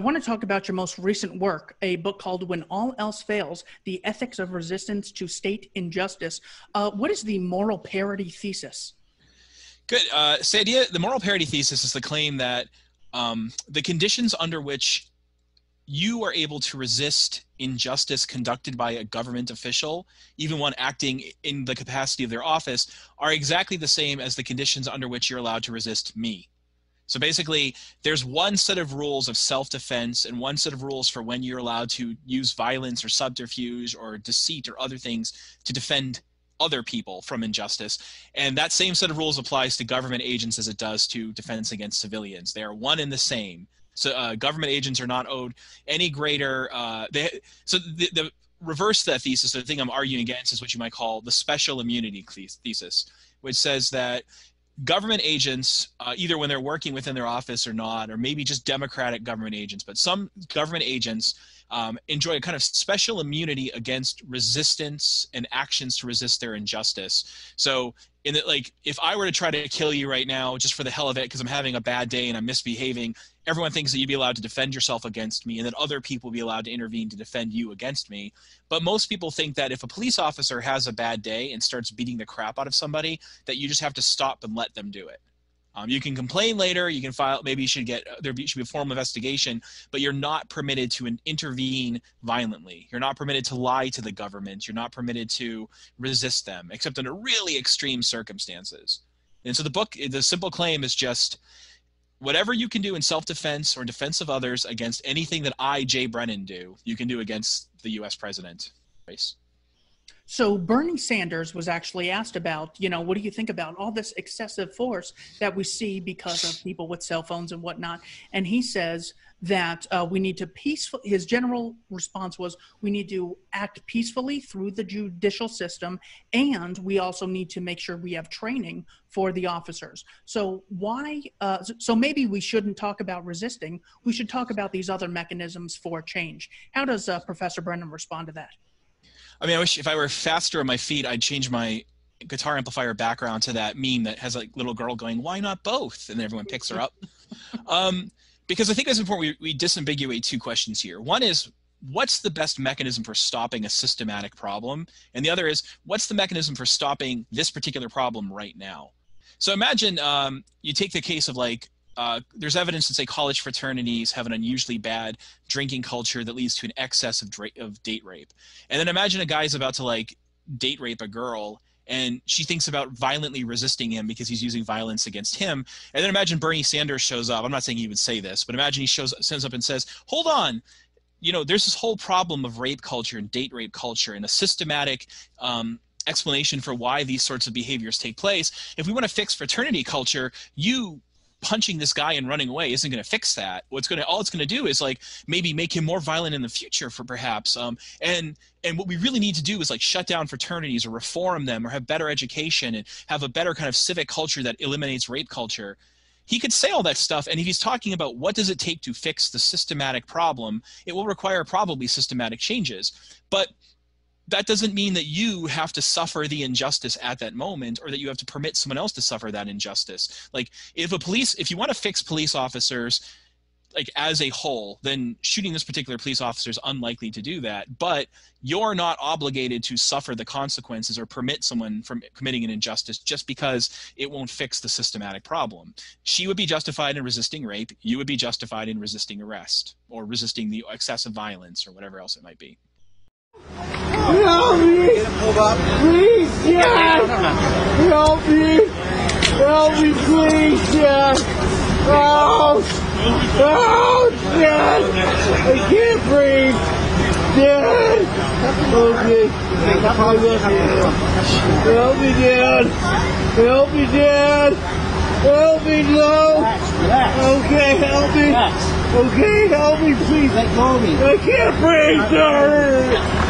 I want to talk about your most recent work, a book called When All Else Fails The Ethics of Resistance to State Injustice. Uh, what is the moral parity thesis? Good. Uh, so, the idea, the moral parity thesis is the claim that um, the conditions under which you are able to resist injustice conducted by a government official, even one acting in the capacity of their office, are exactly the same as the conditions under which you're allowed to resist me. So basically, there's one set of rules of self defense and one set of rules for when you're allowed to use violence or subterfuge or deceit or other things to defend other people from injustice. And that same set of rules applies to government agents as it does to defense against civilians. They are one and the same. So uh, government agents are not owed any greater. Uh, they, so the, the reverse of that thesis, the thing I'm arguing against, is what you might call the special immunity thesis, which says that government agents, uh, either when they're working within their office or not, or maybe just democratic government agents, but some government agents um, enjoy a kind of special immunity against resistance and actions to resist their injustice. So, in that, like, if I were to try to kill you right now just for the hell of it because I'm having a bad day and I'm misbehaving, everyone thinks that you'd be allowed to defend yourself against me and that other people will be allowed to intervene to defend you against me. But most people think that if a police officer has a bad day and starts beating the crap out of somebody, that you just have to stop and let them do it. Um, you can complain later. You can file. Maybe you should get there should be a formal investigation, but you're not permitted to intervene violently. You're not permitted to lie to the government. You're not permitted to resist them, except under really extreme circumstances. And so the book, the simple claim is just whatever you can do in self-defense or defense of others against anything that I, Jay Brennan, do, you can do against the U.S. president. Race. So Bernie Sanders was actually asked about, you know, what do you think about all this excessive force that we see because of people with cell phones and whatnot? And he says that uh, we need to peaceful. His general response was, we need to act peacefully through the judicial system, and we also need to make sure we have training for the officers. So why? Uh, so maybe we shouldn't talk about resisting. We should talk about these other mechanisms for change. How does uh, Professor Brennan respond to that? I mean, I wish if I were faster on my feet, I'd change my guitar amplifier background to that meme that has like little girl going, "Why not both?" and everyone picks her up. um, because I think it's important we, we disambiguate two questions here. One is what's the best mechanism for stopping a systematic problem, and the other is what's the mechanism for stopping this particular problem right now. So imagine um, you take the case of like uh, there's evidence that say college fraternities have an unusually bad drinking culture that leads to an excess of, dra- of date rape. And then imagine a guy's about to like date rape a girl and she thinks about violently resisting him because he's using violence against him. And then imagine Bernie Sanders shows up. I'm not saying he would say this, but imagine he shows sends up and says, "Hold on, you know, there's this whole problem of rape culture and date rape culture and a systematic." Um, explanation for why these sorts of behaviors take place. If we want to fix fraternity culture, you punching this guy and running away isn't going to fix that. What's going to all it's going to do is like maybe make him more violent in the future for perhaps. Um, and and what we really need to do is like shut down fraternities or reform them or have better education and have a better kind of civic culture that eliminates rape culture. He could say all that stuff, and if he's talking about what does it take to fix the systematic problem, it will require probably systematic changes. But that doesn't mean that you have to suffer the injustice at that moment or that you have to permit someone else to suffer that injustice. Like if a police if you want to fix police officers like as a whole then shooting this particular police officer is unlikely to do that. But you're not obligated to suffer the consequences or permit someone from committing an injustice just because it won't fix the systematic problem. She would be justified in resisting rape. You would be justified in resisting arrest or resisting the excessive violence or whatever else it might be Help me! Please, Jack! Help me! Help me, please, Jack! Help! Help, Dad! I can't breathe! Dad! Help me! Help me, Dad! Help me, Dad! Help me, no! Okay, help me! Okay, help me, please! Let go of me! I can't breathe, sir!